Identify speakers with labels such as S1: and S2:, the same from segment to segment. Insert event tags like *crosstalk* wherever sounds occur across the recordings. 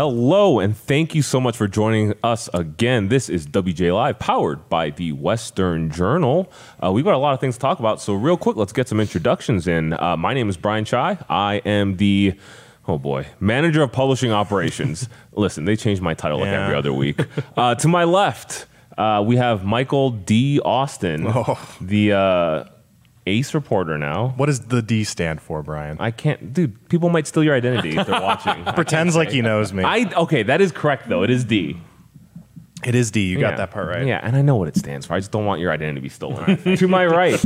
S1: Hello, and thank you so much for joining us again. This is WJ Live, powered by the Western Journal. Uh, we've got a lot of things to talk about, so real quick, let's get some introductions in. Uh, my name is Brian Chai. I am the oh boy manager of publishing operations. *laughs* Listen, they change my title like
S2: Yeah.
S1: every other week. Uh, to my left, uh, we have Michael D. Austin,
S2: Oh.
S1: the uh, ace reporter now.
S2: What does the D stand for, Brian?
S1: I can't, dude. People might steal your identity if they're watching. *laughs*
S2: Pretends like he knows me.
S1: I okay, that is correct though. It is D.
S2: it is D. You got
S1: Yeah.
S2: that part right.
S1: Yeah, and I know what it stands for. I just don't want your identity to be stolen. *laughs* to my right,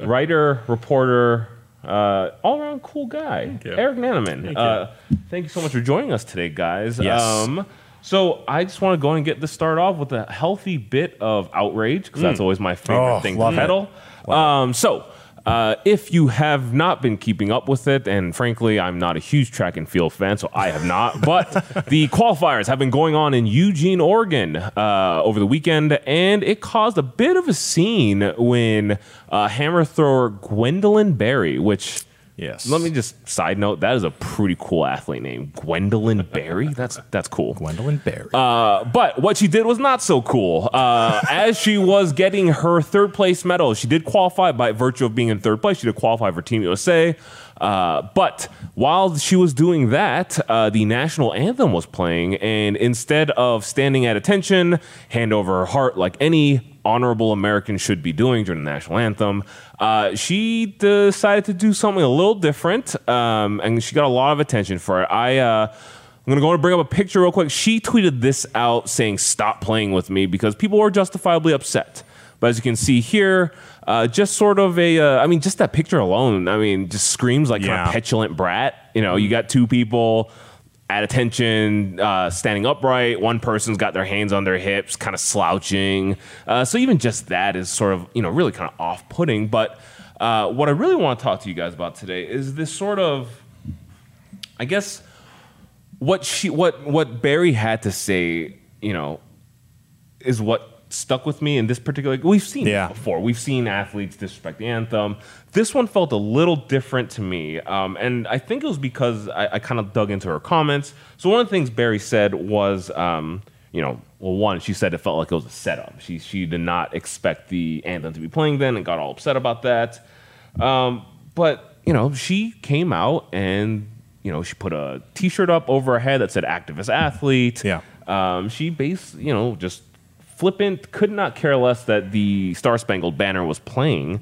S1: writer, reporter, uh, all around cool guy, Eric Nanaman. uh, thank you so much for joining us today, guys.
S2: Yes.
S1: Um, so I just want to go and get this started off with a healthy bit of outrage because that's always my favorite
S2: Oh,
S1: thing
S2: love
S1: to
S2: it.
S1: peddle. Um, so. Uh, if you have not been keeping up with it, and frankly, I'm not a huge track and field fan, so I have not. *laughs* But the qualifiers have been going on in Eugene, Oregon, uh, over the weekend, and it caused a bit of a scene when uh, hammer thrower Gwendolyn Berry, which
S2: Yes.
S1: let me just side note that is a pretty cool athlete name, Gwendolyn Berry. That's that's cool.
S2: Gwendolyn Berry.
S1: Uh, but what she did was not so cool. Uh, as she was getting her third place medal, she did qualify by virtue of being in third place. She did qualify for Team USA. Uh, but while she was doing that, uh, the national anthem was playing, and instead of standing at attention, hand over her heart like any honorable American should be doing during the national anthem, uh, she decided to do something a little different, um, and she got a lot of attention for it. I. Uh, I'm gonna go and bring up a picture real quick. She tweeted this out saying, "Stop playing with me," because people were justifiably upset. But as you can see here, uh, just sort of a, uh, I mean, just that picture alone, I mean, just screams like kind
S2: Yeah.
S1: of petulant brat. You know, you got two people at attention, uh, standing upright. One person's got their hands on their hips, kind of slouching. Uh, so even just that is sort of, you know, really kind of off-putting. But uh, what I really want to talk to you guys about today is this sort of, I guess what she what what Berry had to say, you know, is what stuck with me in this particular. We've seen
S2: Yeah.
S1: before. We've seen athletes disrespect the anthem. This one felt a little different to me, um, and I think it was because I, I kind of dug into her comments. So one of the things Berry said was, um, you know, well, one, she said it felt like it was a setup. She she did not expect the anthem to be playing then, and got all upset about that. Um, but you know, she came out and you know she put a T-shirt up over her head that said "activist athlete."
S2: Yeah.
S1: Um, she based, you know, just flippant, could not care less that the Star Spangled Banner was playing.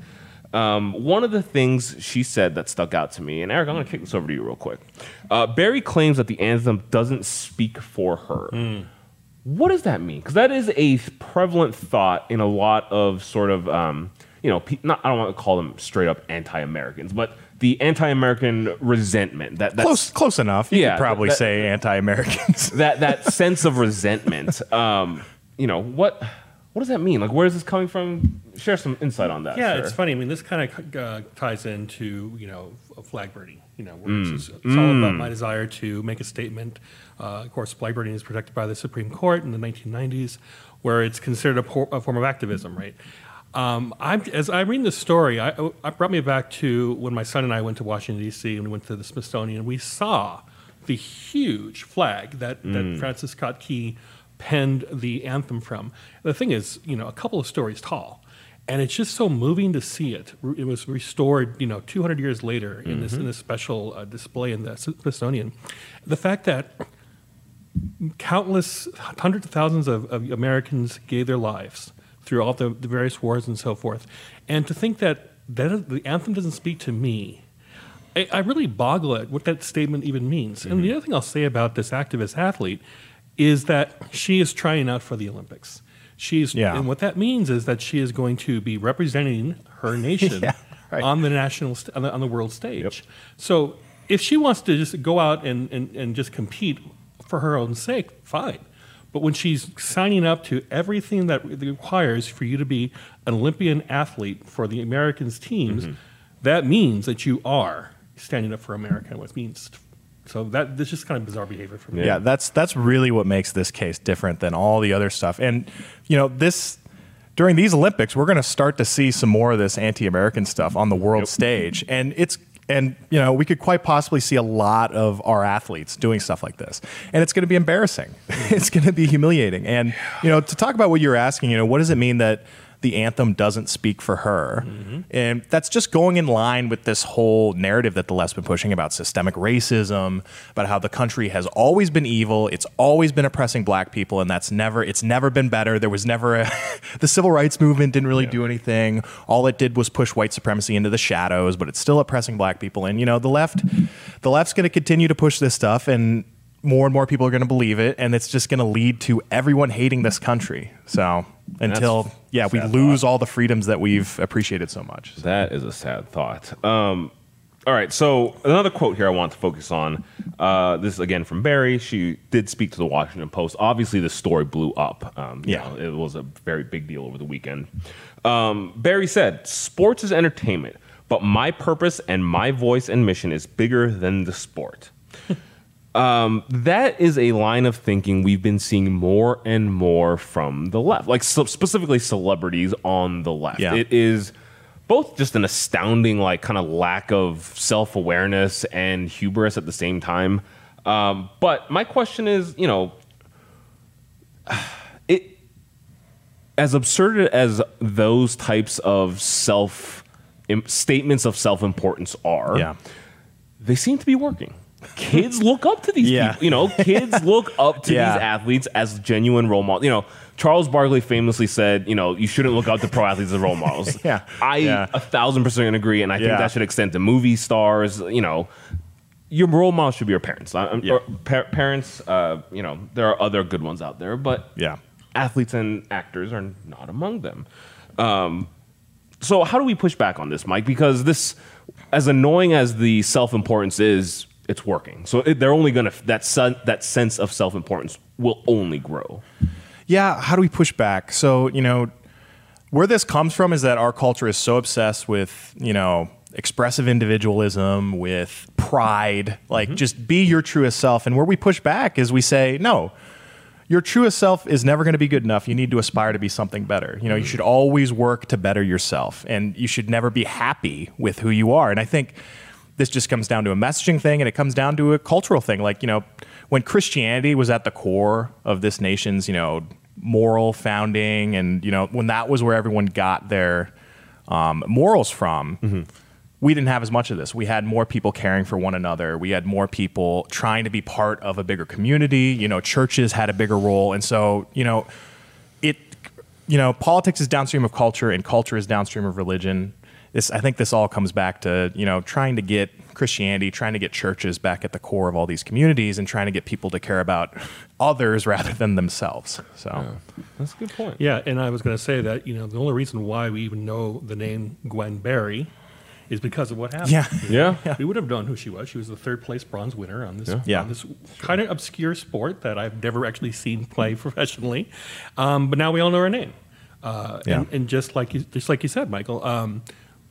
S1: Um, one of the things she said that stuck out to me, and Eric, I'm going to kick this over to you real quick. Uh, Berry claims that the anthem doesn't speak for her. What does that mean? Because that is a prevalent thought in a lot of sort of, um, you know, pe- not, I don't want to call them straight up anti-Americans, but the anti-American resentment that that's,
S2: close, close enough. You
S1: Yeah,
S2: could probably
S1: that-
S2: say anti-Americans.
S1: that that sense of resentment. Um, you know what? What does that mean? Like, where is this coming from? Share some insight on that.
S3: Yeah,
S1: sir.
S3: it's funny. I mean, this kind of uh, ties into you know flag burning. You know, where
S1: Mm.
S3: it's, it's all about my desire to make a statement. Uh, of course, flag burning is protected by the Supreme Court in the 1990s, where it's considered a, por- a form of activism, right? Um, I'm, as I'm reading this story, I, it brought me back to when my son and I went to Washington D.C. and we went to the Smithsonian. We saw the huge flag that,
S1: Mm.
S3: that Francis Scott Key penned the anthem from. The thing is, you know, a couple of stories tall. And it's just so moving to see it. It was restored, you know, 200 years later in this in this special uh, display in the Smithsonian. The fact that countless hundreds of thousands of, of Americans gave their lives through all the, the various wars and so forth. And to think that, that the anthem doesn't speak to me, I, I really boggle at what that statement even means. And the other thing I'll say about this activist athlete is that she is trying out for the Olympics. She's
S2: Yeah.
S3: and what that means is that she is going to be representing her *laughs* nation
S2: Yeah, right.
S3: on the national st- on, the, on the world stage. So if she wants to just go out and, and, and just compete for her own sake, fine. But when she's signing up to everything that requires for you to be an Olympian athlete for the Americans teams, mm-hmm. that means that you are standing up for America what it means. So that this is kind of bizarre behavior for me.
S2: Yeah, that's that's really what makes this case different than all the other stuff. And you know, this during these Olympics, we're going to start to see some more of this anti-American stuff on the world stage, and it's and you know we could quite possibly see a lot of our athletes doing stuff like this, and it's going to be embarrassing. *laughs* it's going to be humiliating. And you know, to talk about what you're asking, you know, what does it mean that the anthem doesn't speak for her. Mm-hmm. And that's just going in line with this whole narrative that the left's been pushing about systemic racism, about how the country has always been evil, it's always been oppressing black people, and that's never it's never been better. There was never a *laughs* the civil rights movement didn't really do anything. All it did was push white supremacy into the shadows, but it's still oppressing black people. And you know, the left the left's gonna continue to push this stuff and more and more people are going to believe it, and it's just going to lead to everyone hating this country. So until yeah, we lose all the freedoms that we've appreciated so much.
S1: That is a sad thought. Um, all right, so another quote here I want to focus on. Uh, this is again from Berry. She did speak to the Washington Post. Obviously, the story blew up. Um, you
S2: Yeah.
S1: know, it was a very big deal over the weekend. Um, Berry said, "Sports is entertainment, but my purpose and my voice and mission is bigger than the sport." Um, that is a line of thinking we've been seeing more and more from the left, like so specifically celebrities on the left.
S2: Yeah.
S1: It is both just an astounding, like, kind of lack of self awareness and hubris at the same time. Um, but my question is, you know, *sighs* it as absurd as those types of self im- statements of self importance are
S2: Yeah.
S1: they seem to be working. Kids look up to these
S2: Yeah.
S1: people. You know, kids *laughs* look up to
S2: Yeah.
S1: these athletes as genuine role models. You know, Charles Barkley famously said, you know, you shouldn't look up to pro athletes as role models. *laughs*
S2: Yeah.
S1: I
S2: Yeah.
S1: a thousand percent agree, and I think that should extend to movie stars. You know, your role models should be your parents. Or pa- parents, uh, you know, there are other good ones out there, but
S2: Yeah.
S1: athletes and actors are not among them. Um, so how do we push back on this, Mike? Because this, as annoying as the self-importance is, it's working. So it, they're only gonna that that sense of self-importance will only grow.
S2: Yeah, how do we push back? So, you know, where this comes from is that our culture is so obsessed with, you know, expressive individualism, with pride, like mm-hmm. just be your truest self. And where we push back is we say, no, your truest self is never going to be good enough. You need to aspire to be something better. You know, you mm-hmm. should always work to better yourself and you should never be happy with who you are. And I think this just comes down to a messaging thing and it comes down to a cultural thing. Like, you know, when Christianity was at the core of this nation's, you know, moral founding and, you know, when that was where everyone got their um, morals from, we didn't have as much of this. We had more people caring for one another. We had more people trying to be part of a bigger community. You know, churches had a bigger role. And so, you know, it, you know, politics is downstream of culture and culture is downstream of religion. This, I think this all comes back to, you know, trying to get Christianity, trying to get churches back at the core of all these communities and trying to get people to care about *laughs* others rather than themselves. So,
S1: That's a good point.
S3: Yeah, and I was going to say that you know the only reason why we even know the name Gwen Berry is because of what happened.
S2: yeah. *laughs*
S1: Yeah. *laughs*
S3: We would have known who she was. She was the third place bronze winner on this
S2: Yeah.
S3: on this kind of obscure sport that I've never actually seen play professionally. Um, but now we all know her name. Uh,
S2: Yeah.
S3: and, and just like you, just like you said, Michael, um,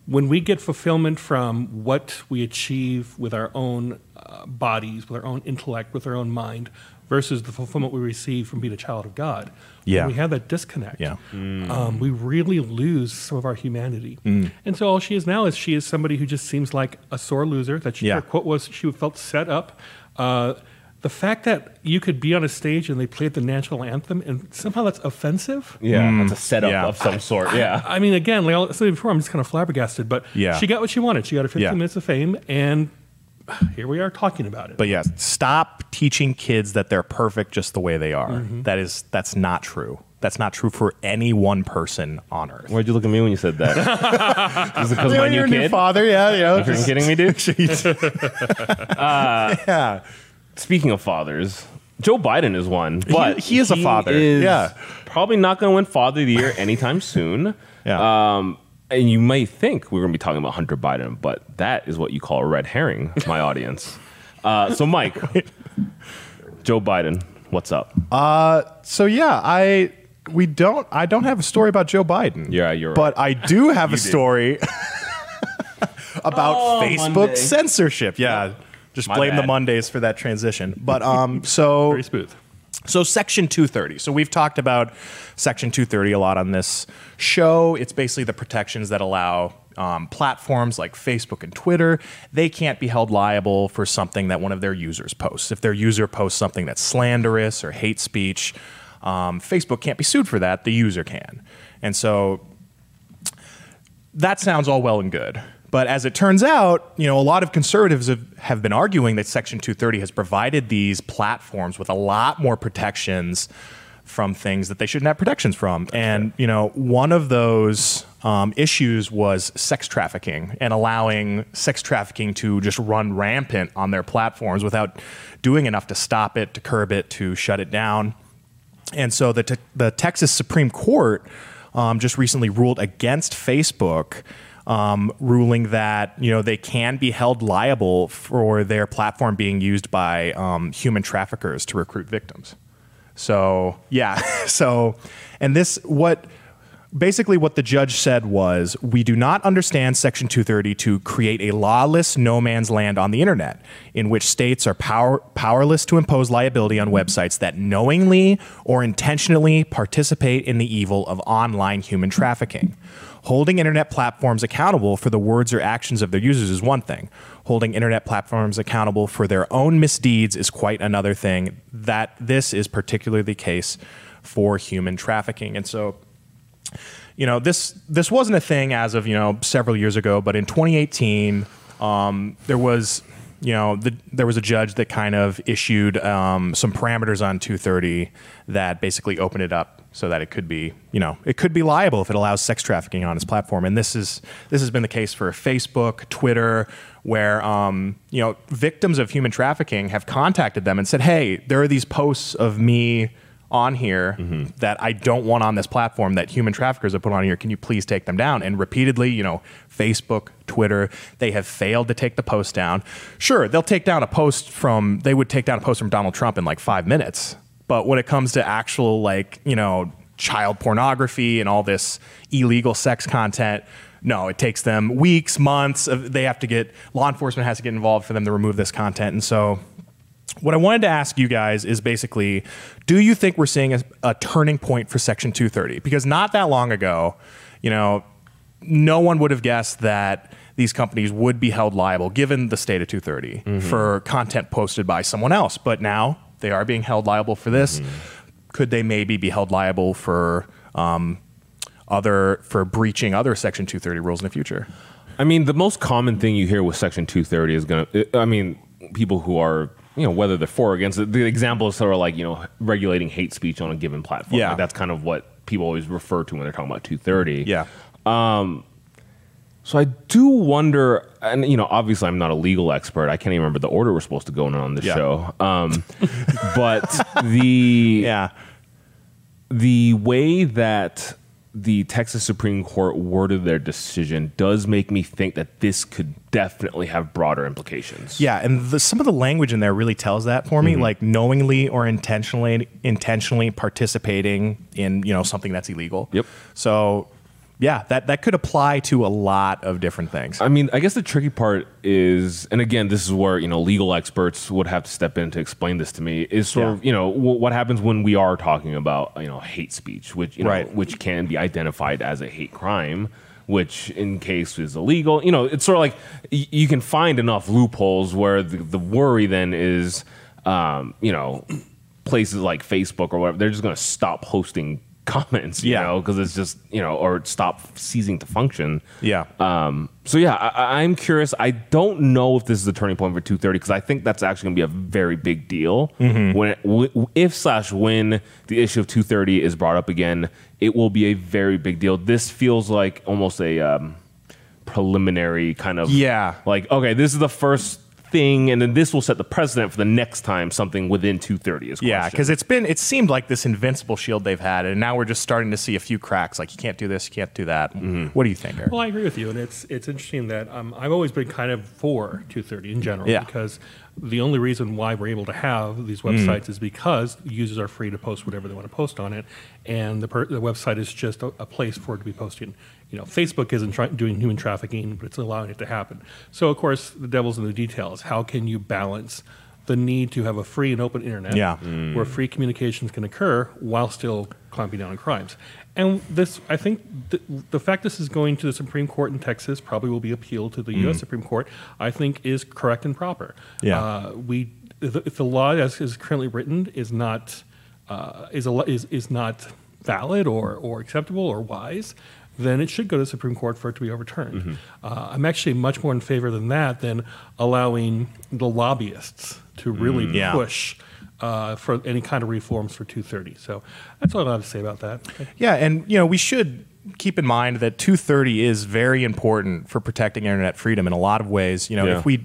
S3: when we get fulfillment from what we achieve with our own uh, bodies, with our own intellect, with our own mind, versus the fulfillment we receive from being a child of God,
S2: Yeah.
S3: when we have that disconnect.
S2: Yeah.
S3: Um, we really lose some of our humanity.
S2: Mm.
S3: And so all she is now is she is somebody who just seems like a sore loser. That she,
S2: Yeah.
S3: her quote was she felt set up. Uh, the fact that you could be on a stage and they played the national anthem and somehow that's offensive.
S1: Yeah, that's a setup
S2: yeah.
S1: of some sort. Yeah.
S3: I mean, again, like I said before, I'm just kind of flabbergasted. But
S2: Yeah.
S3: she got what she wanted. She got her 15
S2: Yeah.
S3: minutes of fame, and here we are talking about it.
S2: But yes, stop teaching kids that they're perfect just the way they are.
S1: Mm-hmm.
S2: That is that's not true. That's not true for any one person on earth.
S1: Why'd you look at me when you said that? *laughs* Is it because my new
S2: You're a father, yeah, you know.
S1: Are you kidding me, dude? *laughs* *laughs*
S2: yeah.
S1: Speaking of fathers, Joe Biden is one, but
S2: he is a father,
S1: is
S2: yeah.
S1: probably not going to win Father of the Year anytime soon. *laughs*
S2: Yeah.
S1: Um, and you may think we're going to be talking about Hunter Biden, but that is what you call a red herring, my audience. *laughs* Uh, so, Mike, Joe Biden, what's up?
S2: So yeah, I we don't I don't have a story about Joe Biden.
S1: Yeah, you're
S2: But I do *laughs* have a story about
S1: Oh,
S2: Facebook
S1: Monday.
S2: censorship. Yeah. Just
S1: My
S2: blame the. Mondays for that transition. But um *laughs* so
S3: Very smooth.
S2: So Section 230. So we've talked about Section 230 a lot on this show. It's basically the protections that allow um, platforms like Facebook and Twitter. They can't be held liable for something that one of their users posts. If their user posts something that's slanderous or hate speech, um, Facebook can't be sued for that. The user can. And so that sounds all well and good. But as it turns out, you know, a lot of conservatives have, have been arguing that Section 230 has provided these platforms with a lot more protections from things that they shouldn't have protections from. and, you know, one of those um, issues was sex trafficking and allowing sex trafficking to just run rampant on their platforms without doing enough to stop it, to curb it, to shut it down. And so the, te- the Texas Supreme Court um, just recently ruled against Facebook, um, ruling that you know they can be held liable for their platform being used by um, human traffickers to recruit victims. So yeah, *laughs* so and this what basically what the judge said was we do not understand section 230 to create a lawless no man's land on the internet in which states are power, powerless to impose liability on websites that knowingly or intentionally participate in the evil of online human trafficking holding internet platforms accountable for the words or actions of their users is one thing. Holding internet platforms accountable for their own misdeeds is quite another thing. That this is particularly the case for human trafficking. And so you know this this wasn't a thing as of you know several years ago but in 2018 um, there was you know the, there was a judge that kind of issued um, some parameters on 230 that basically opened it up so that it could be you know it could be liable if it allows sex trafficking on its platform and this is this has been the case for facebook twitter where um, you know victims of human trafficking have contacted them and said hey there are these posts of me on here that I don't want on this platform that human traffickers have put on here. Can you please take them down? And repeatedly, you know, Facebook, Twitter, they have failed to take the post down. Sure, they'll take down a post from, they would take down a post from Donald Trump in like five minutes. But when it comes to actual, like, you know, child pornography and all this illegal sex content, no, it takes them weeks, months. Of, they have to get, law enforcement has to get involved for them to remove this content. And so, what I wanted to ask you guys is basically do you think we're seeing a, a turning point for Section 230? Because not that long ago, you know, no one would have guessed that these companies would be held liable, given the state of 230, mm-hmm. for content posted by someone else. But now they are being held liable for this. Could they maybe be held liable for um, other for breaching other Section 230 rules in the future?
S1: I mean, the most common thing you hear with Section 230 is going to, I mean, people who are, you know, whether they're for or against it, the example is sort of like, you know, regulating hate speech on a given platform.
S2: Yeah.
S1: Like, that's kind of what people always refer to when they're talking about 230.
S2: Yeah.
S1: So I do wonder, and you know, obviously I'm not a legal expert. I can't even remember the order we're supposed to go in on this
S2: Yeah.
S1: show. Um, *laughs* but the
S2: Yeah.
S1: the way that the Texas Supreme Court worded their decision does make me think that this could definitely have broader implications.
S2: Yeah, and the, some of the language in there really tells that for me,
S1: Mm-hmm.
S2: like knowingly or intentionally intentionally participating in you know something that's illegal.
S1: Yep.
S2: So, yeah, that that could apply to a lot of different things.
S1: I mean, I guess the tricky part is, and again, this is where you know legal experts would have to step in to explain this to me. Is sort
S2: Yeah.
S1: of you know w- what happens when we are talking about you know hate speech, which you know
S2: Right.
S1: which can be identified as a hate crime, which in case is illegal. You know, it's sort of like y- you can find enough loopholes where the, the worry then is. um, you know, places like Facebook or whatever, they're just going to stop posting comments, you
S2: Yeah.
S1: know, because it's just, you know, or stop ceasing to function.
S2: Yeah.
S1: Um, so yeah, I, I'm curious. I don't know if this is a turning point for 230 because I think that's actually going to be a very big deal when it, w- if slash when the issue of 230 is brought up again. It will be a very big deal. This feels like almost a um, preliminary kind of
S2: Yeah.
S1: like okay, this is the first thing, and then this will set the precedent for the next time something within 230 is
S2: Yeah, because it's been it seemed like this invincible shield they've had, and now we're just starting to see a few cracks. Like you can't do this, you can't do that. What do you think, Eric?
S3: Well, I agree with you, and it's it's interesting that um, I've always been kind of for 230 in general
S2: Yeah.
S3: because the only reason why we're able to have these websites is because users are free to post whatever they want to post on it, and the, per- the website is just a, a place for it to be posting. You know, Facebook isn't try- doing human trafficking, but it's allowing it to happen. So, of course, the devil's in the details. How can you balance the need to have a free and open internet
S2: Yeah.
S3: where free communications can occur while still clamping down on crimes. And this, I think, the, the fact this is going to the Supreme Court in Texas probably will be appealed to the U.S. Supreme Court. I think is correct and proper.
S2: Yeah.
S3: Uh, we, if the- law as is currently written is not uh, is, a, is is not valid or or acceptable or wise. Then it should go to the Supreme Court for it to be overturned. Uh, I'm actually much more in favor than that than allowing the lobbyists to really
S2: Yeah.
S3: push uh, for any kind of reforms for 230. So that's all I have to say about that.
S2: Yeah, and you know we should keep in mind that 230 is very important for protecting internet freedom in a lot of ways. You know,
S1: Yeah.
S2: if we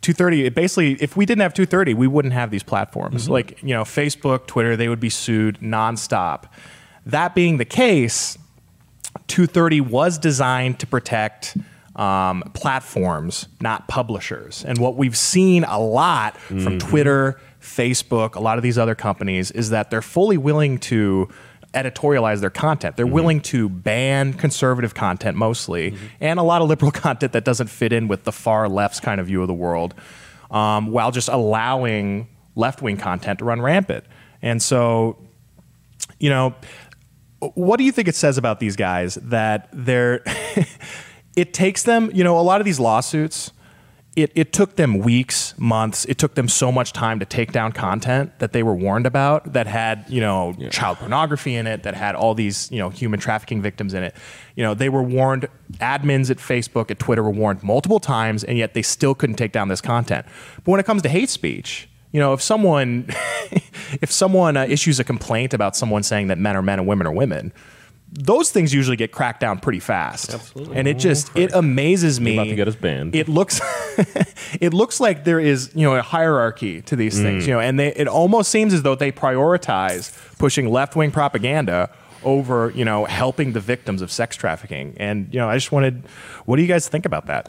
S2: 230, it basically, if we didn't have 230, we wouldn't have these platforms. Like you know, Facebook, Twitter, they would be sued nonstop. That being the case, 230 was designed to protect um, platforms, not publishers. And what we've seen a lot from Twitter, Facebook, a lot of these other companies is that they're fully willing to editorialize their content. They're willing to ban conservative content mostly, and a lot of liberal *laughs* content that doesn't fit in with the far left's kind of view of the world, um, while just allowing left wing content to run rampant. And so, you know, what do you think it says about these guys that they're *laughs* it takes them you know a lot of these lawsuits it, it took them weeks months it took them so much time to take down content that they were warned about that had you know child pornography in it that had all these you know human trafficking victims in it. You know they were warned admins at facebook at twitter were warned multiple times and yet they still couldn't take down this content. But when it comes to hate speech you know, if someone *laughs* if someone uh, issues a complaint about someone saying that men are men and women are women, those things usually get cracked down pretty fast.
S3: Absolutely.
S2: And it just it amazes me.
S1: about to get us banned.
S2: It looks *laughs* it looks like there is, you know, a hierarchy to these
S1: Mm.
S2: things, you know, and they it almost seems as though they prioritize pushing left-wing propaganda over, you know, helping the victims of sex trafficking. And, you know, I just wanted what do you guys think about that?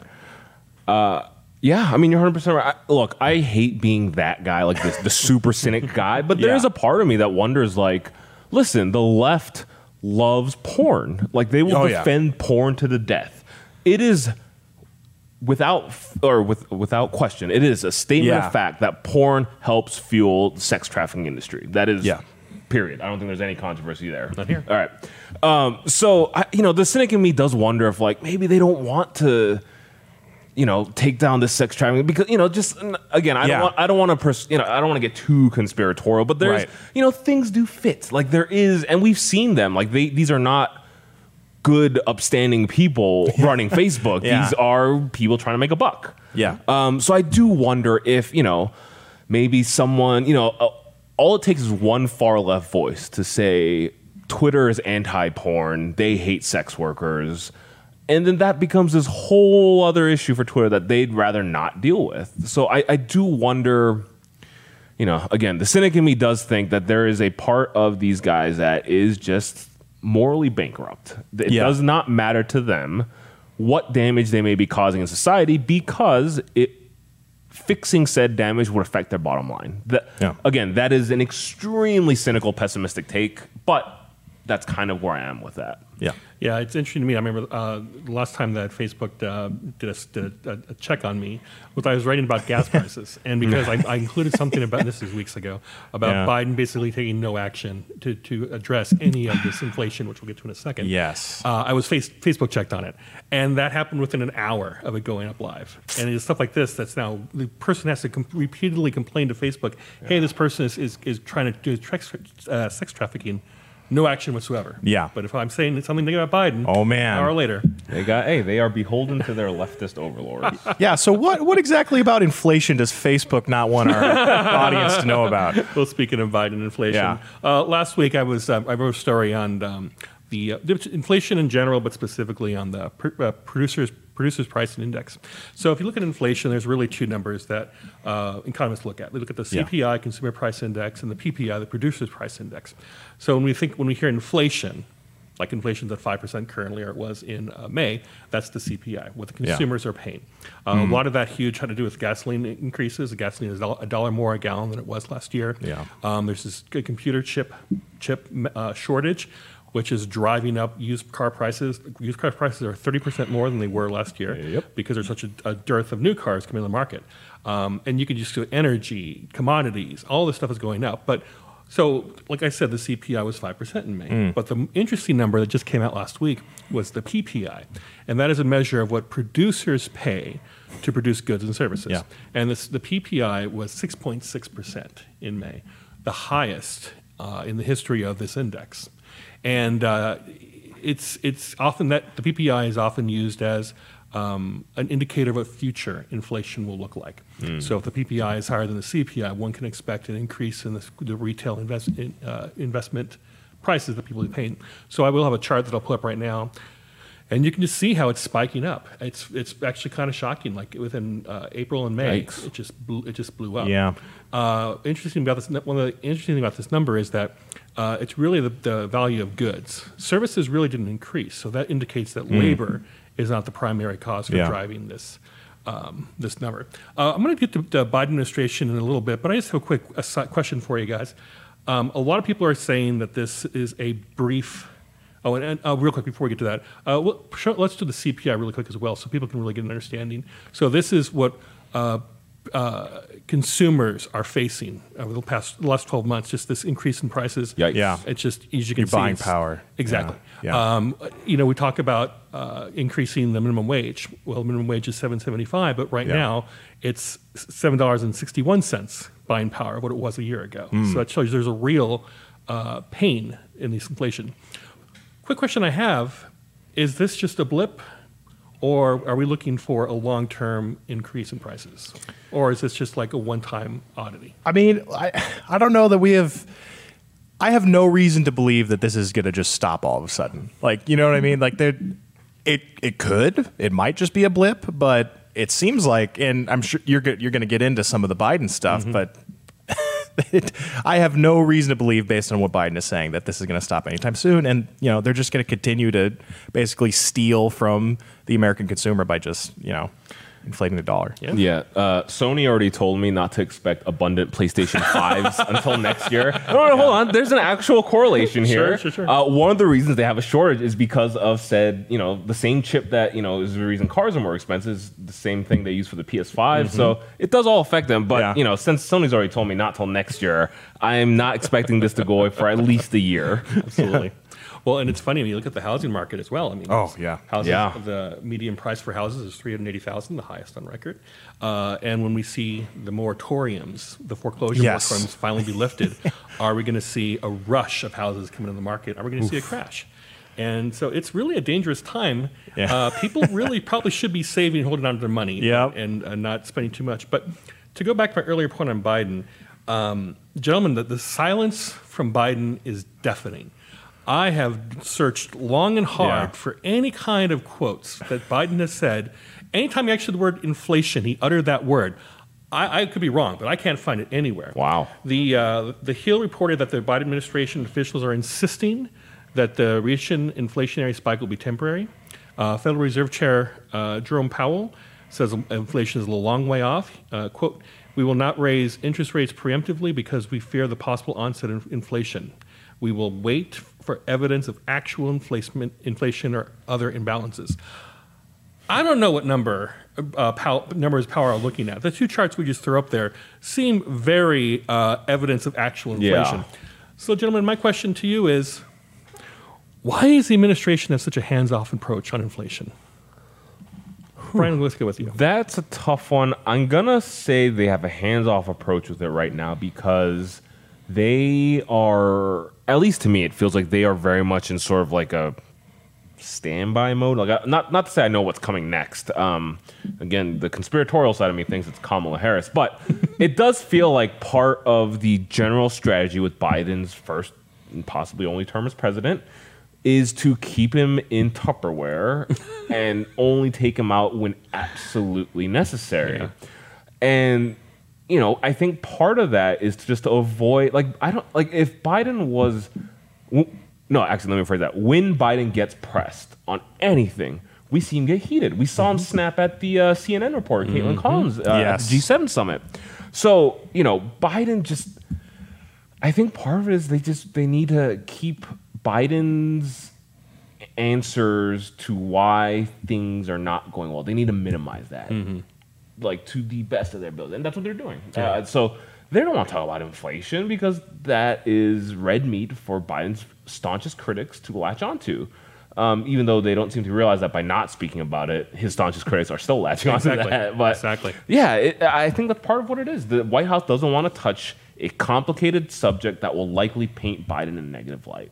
S1: Yeah, I mean you're 100 percent right. I, look, I hate being that guy, like this, the super cynic *laughs* guy. But there
S2: Yeah.
S1: is a part of me that wonders, like, listen, the left loves porn. Like they will
S2: Oh, yeah.
S1: defend porn to the death. It is without or with without question, it is a statement
S2: Yeah.
S1: of fact that porn helps fuel the sex trafficking industry. That is
S2: Yeah.
S1: Period. I don't think there's any controversy there. Not here. All right. Um, so I, you know, the cynic in me does wonder if like maybe they don't want to you know, take down this sex trafficking because you know, just again, I
S2: Yeah.
S1: don't want, I don't want to, pers- you know, I don't want to get too conspiratorial, but there's,
S2: Right.
S1: you know, things do fit. Like there is, and we've seen them. Like they, these are not good, upstanding people *laughs* running Facebook.
S2: Yeah.
S1: These are people trying to make a buck.
S2: Yeah.
S1: Um, so I do wonder if you know, maybe someone, you know, uh, all it takes is one far left voice to say Twitter is anti-porn. They hate sex workers. And then that becomes this whole other issue for Twitter that they'd rather not deal with. So I, I do wonder, you know, again, the cynic in me does think that there is a part of these guys that is just morally bankrupt. It
S2: Yeah.
S1: does not matter to them what damage they may be causing in society because it fixing said damage would affect their bottom line. That,
S2: Yeah.
S1: Again, that is an extremely cynical, pessimistic take, but that's kind of where I am with that.
S2: Yeah.
S3: Yeah, it's interesting to me. I remember uh, the last time that Facebook uh, did, a, did a, a check on me was I was writing about gas *laughs* prices, and because I, I included something about this is weeks ago about
S2: Yeah.
S3: Biden basically taking no action to, to address any of this inflation, which we'll get to in a second.
S2: Yes.
S3: uh, I was face, Facebook checked on it, and that happened within an hour of it going up live. And it's stuff like this that's now the person has to com- repeatedly complain to Facebook, "Hey, this person is, is, is trying to do sex, uh, sex trafficking." No action whatsoever.
S2: Yeah.
S3: But if I'm saying something negative about Biden,
S2: Oh, man.
S3: an hour later,
S1: They got hey, they are beholden to their leftist overlords. *laughs*
S2: Yeah. So what what exactly about inflation does Facebook not want our *laughs* audience to know about?
S3: well, speaking of Biden inflation,
S2: Yeah.
S3: uh, last week I was um, I wrote a story on um, the uh, inflation in general, but specifically on the pr- uh, producers producers price index. So if you look at inflation, there's really two numbers that uh, economists look at. They look at the
S2: Yeah.
S3: CPI, consumer price index, and the PPI, the producers price index. So when we think when we hear inflation. Like inflation's at five percent currently, or it was in uh, May. That's the CPI, what the
S2: Yeah.
S3: consumers are paying. Uh, A lot of that huge had to do with gasoline increases. The gasoline is a dollar- more a gallon than it was last year.
S2: Yeah.
S3: Um, there's this computer chip chip uh, shortage, which is driving up used car prices. Used car prices are 30% more than they were last year
S1: Yep.
S3: because there's such a, a dearth of new cars coming to the market. Um, and you can just do energy, commodities, all this stuff is going up. But so, like I said, the CPI was 5% in May.
S1: Mm.
S3: But the interesting number that just came out last week was the PPI. And that is a measure of what producers pay to produce goods and services.
S2: Yeah.
S3: And this, the PPI was 6.6% in May, the highest uh, in the history of this index. And uh, it's, it's often that the PPI is often used as um, an indicator of what future inflation will look like. So if the PPI is higher than the CPI, one can expect an increase in the, the retail invest, in, uh, investment prices that people are paying. So I will have a chart that I'll put up right now. And you can just see how it's spiking up. It's it's actually kind of shocking. Like within uh, April and May,
S1: Yikes.
S3: it just blew, it just blew up.
S2: Yeah.
S3: Uh, interesting about this. One of the interesting thing about this number is that uh, it's really the, the value of goods. Services really didn't increase, so that indicates that labor is not the primary cause for
S2: Yeah.
S3: driving this um, this number. Uh, I'm going to get to the Biden administration in a little bit, but I just have a quick aside question for you guys. Um, a lot of people are saying that this is a brief. Oh, and, and uh, real quick before we get to that, uh, well, let's do the CPI really quick as well, so people can really get an understanding. So this is what uh, consumers are facing over the past the last 12 months. Just this increase in prices.
S1: Yikes.
S2: Yeah.
S3: It's just as you can
S2: Your
S3: see,
S2: buying power.
S3: Exactly.
S2: Yeah. Yeah.
S3: Um, you know, we talk about uh, increasing the minimum wage. Well, the minimum wage is seven seventy five, but right
S2: Yeah.
S3: now it's seven dollars and sixty one cents buying power of what it was a year ago.
S2: Hmm.
S3: So that shows you there's a real uh, pain in this inflation. Quick question I have: Is this just a blip? Or are we looking for a long-term increase in prices, or is this just like a one-time oddity?
S2: I mean, I, I don't know that we have. I have no reason to believe that this is going to just stop all of a sudden. Like, you know what I mean? Like, there, it it could. It might just be a blip, but it seems like, and I'm sure you're you're going to get into some of the Biden stuff, mm-hmm. but. It, *laughs* I have no reason to believe, based on what Biden is saying, that this is going to stop anytime soon. And you know, they're just going to continue to basically steal from the American consumer by just you know inflating the dollar.
S3: Yeah.
S1: Yeah, uh, Sony already told me not to expect abundant PlayStation *laughs* 5s until next year. No, no, hold on. There's an actual correlation here.
S3: Sure, sure, sure.
S1: Uh, one of the reasons they have a shortage is because of said, you know, the same chip that, you know, is the reason cars are more expensive is the same thing they use for the PS5. So it does all affect them. But,
S2: Yeah.
S1: you know, since Sony's already told me not till next year, I'm not expecting this to go away for at least a year. *laughs*
S3: Absolutely. Well, and it's funny when you look at the housing market as well. I mean,
S2: Oh, yeah.
S3: houses,
S1: Yeah.
S3: The median price for houses is three hundred eighty thousand, the highest on record. Uh, and when we see the moratoriums, the foreclosure
S2: Yes.
S3: moratoriums finally be lifted, *laughs* are we going to see a rush of houses coming in the market? Are we going to see a crash? And so it's really a dangerous time.
S2: Yeah.
S3: Uh, people *laughs* really probably should be saving, and holding on to their money,
S2: Yep.
S3: and uh, not spending too much. But to go back to my earlier point on Biden, um, gentlemen, the, the silence from Biden is deafening. I have searched long and hard
S2: Yeah.
S3: for any kind of quotes that Biden has said. Anytime he actually the word inflation, he uttered that word. I, I could be wrong, but I can't find it anywhere.
S1: Wow.
S3: The uh, the Hill reported that the Biden administration officials are insisting that the recent inflationary spike will be temporary. Uh, Federal Reserve Chair uh, Jerome Powell says inflation is a long way off. Uh, quote: "We will not raise interest rates preemptively because we fear the possible onset of inflation. We will wait for evidence of actual inflation, inflation or other imbalances. I don't know what number uh, pow, numbers Powell are looking at. The two charts we just threw up there seem very uh, evidence of actual inflation.
S1: Yeah.
S3: So, gentlemen, my question to you is why is the administration have such a hands off approach on inflation? Brian, let's go with you.
S1: That's a tough one. I'm gonna say they have a hands-off approach with it right now because they are, at least to me, it feels like they are very much in sort of like a standby mode. Like, I- not not to say I know what's coming next. Um, again, the conspiratorial side of me thinks it's Kamala Harris, but *laughs* it does feel like part of the general strategy with Biden's first and possibly only term as president is to keep him in Tupperware *laughs* and only take him out when absolutely necessary. And you know, I think part of that is to just to avoid like I don't like if Biden was no, actually let me rephrase that. When Biden gets pressed on anything, we see him get heated. We saw him snap at the uh, CNN reporter, Kaitlan Collins, uh,
S2: Yes.
S1: at the G7 summit. So, you know, Biden just I think part of it is they just they need to keep Biden's answers to why things are not going well. They need to minimize that, like to the best of their ability, and that's what they're doing. Uh, so they don't want to talk about inflation because that is red meat for Biden's staunchest critics to latch onto. Um, even though they don't seem to realize that by not speaking about it, his staunchest critics are still latching onto
S3: Exactly.
S1: that. *laughs* But
S3: Exactly.
S1: yeah, it, I think that's part of what it is. The White House doesn't want to touch a complicated subject that will likely paint Biden in a negative light.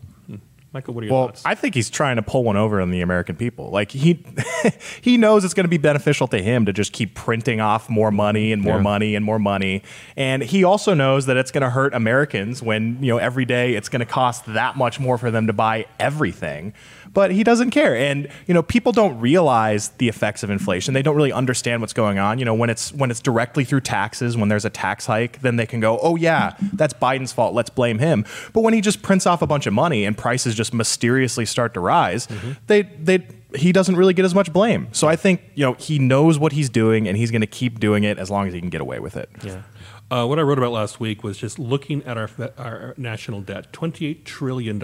S3: Michael, what are your
S2: Well,
S3: thoughts?
S2: I think he's trying to pull one over on the American people. Like he *laughs* he knows it's going to be beneficial to him to just keep printing off more money and more
S1: Yeah.
S2: money and more money. And he also knows that it's going to hurt Americans when, you know, every day it's going to cost that much more for them to buy everything. But he doesn't care. And, you know, people don't realize the effects of inflation. They don't really understand what's going on. You know, when it's when it's directly through taxes, when there's a tax hike, then they can go, "Oh yeah, that's Biden's fault. Let's blame him." But when he just prints off a bunch of money and prices just mysteriously start to rise, they they he doesn't really get as much blame. So I think, you know, he knows what he's doing and he's going to keep doing it as long as he can get away with it.
S3: Yeah. Uh, what I wrote about last week was just looking at our, our national debt $28 trillion.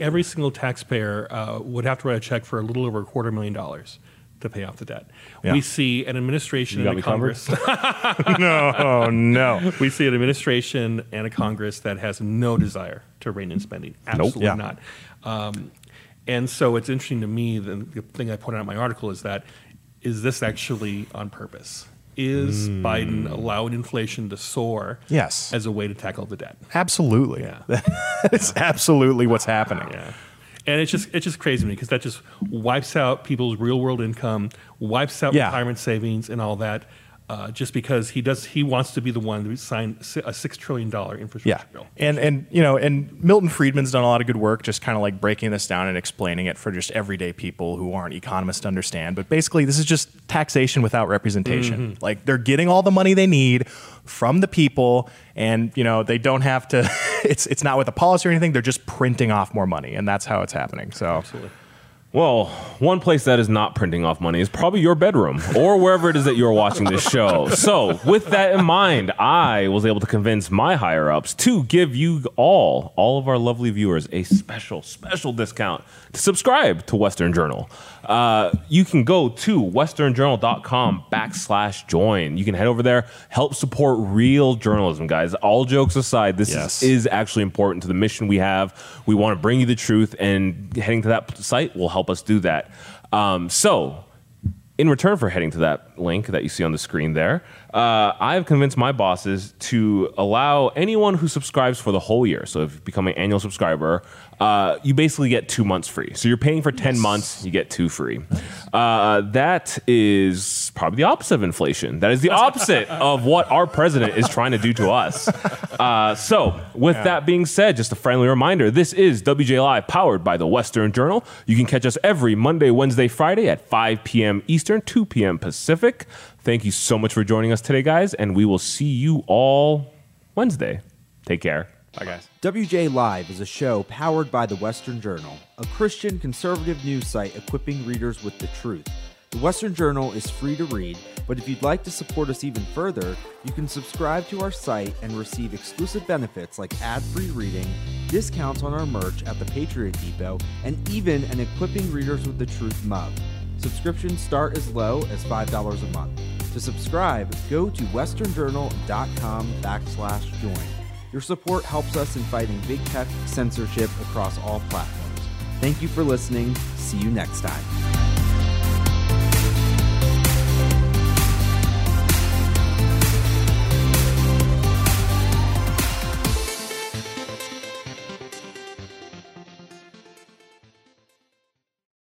S3: Every single taxpayer uh, would have to write a check for a little over a quarter million dollars to pay off the debt.
S2: Yeah.
S3: We see an administration
S1: You
S3: and a? Congress. *laughs*
S2: no, oh no.
S3: we see an administration and a Congress that has no desire to rein in spending. Absolutely
S2: Yeah.
S3: not. Um, and so it's interesting to me. The, the thing I pointed out in my article is that is this actually on purpose? Is Biden allowing inflation to soar?
S2: Yes.
S3: as a way to tackle the debt.
S2: Absolutely.
S3: Yeah. *laughs*
S2: That's absolutely what's happening.
S3: Yeah. And it's just it's just crazy to me because that just wipes out people's real world income, wipes out
S2: Yeah.
S3: retirement savings and all that, uh, just because he does he wants to be the one to sign a six trillion dollar infrastructure
S2: Yeah,
S3: bill.
S2: and and you know, and Milton Friedman's done a lot of good work, just kind of like breaking this down and explaining it for just everyday people who aren't economists to understand. But basically, this is just taxation without representation. Like they're getting all the money they need from the people, and you know they don't have to. *laughs* It's it's not with a policy or anything. They're just printing off more money, and that's how it's happening. So
S3: Absolutely.
S1: Well, one place that is not printing off money is probably your bedroom or wherever it is that you're watching this show. So, with that in mind, I was able to convince my higher ups to give you all, all of our lovely viewers, a special, special discount to subscribe to Western Journal. Uh, you can go to westernjournal.com backslash join. You can head over there, help support real journalism, guys. All jokes aside, this
S2: Yes.
S1: is, is actually important to the mission we have. We want to bring you the truth, and heading to that site will help us do that. Um, so, in return for heading to that link that you see on the screen there, uh, I have convinced my bosses to allow anyone who subscribes for the whole year. So, if you become an annual subscriber, uh, you basically get two months free. So, you're paying for 10 months, you get two free. Uh, that is probably the opposite of inflation. That is the *laughs* opposite of what our president is trying to do to us. Uh, so, with that being said, just a friendly reminder this is WJ Live powered by the Western Journal. You can catch us every Monday, Wednesday, Friday at 5 p.m. Eastern, 2 p.m. Pacific. Thank you so much for joining us today, guys, and we will see you all Wednesday. Take care. Bye, guys.
S4: WJ Live is a show powered by the Western Journal, a Christian conservative news site equipping readers with the truth. The Western Journal is free to read, but if you'd like to support us even further, you can subscribe to our site and receive exclusive benefits like ad free reading, discounts on our merch at the Patriot Depot, and even an Equipping Readers with the Truth mug. Subscriptions start as low as $5 a month. To subscribe, go to westernjournal.com backslash join. Your support helps us in fighting big tech censorship across all platforms. Thank you for listening. See you next time.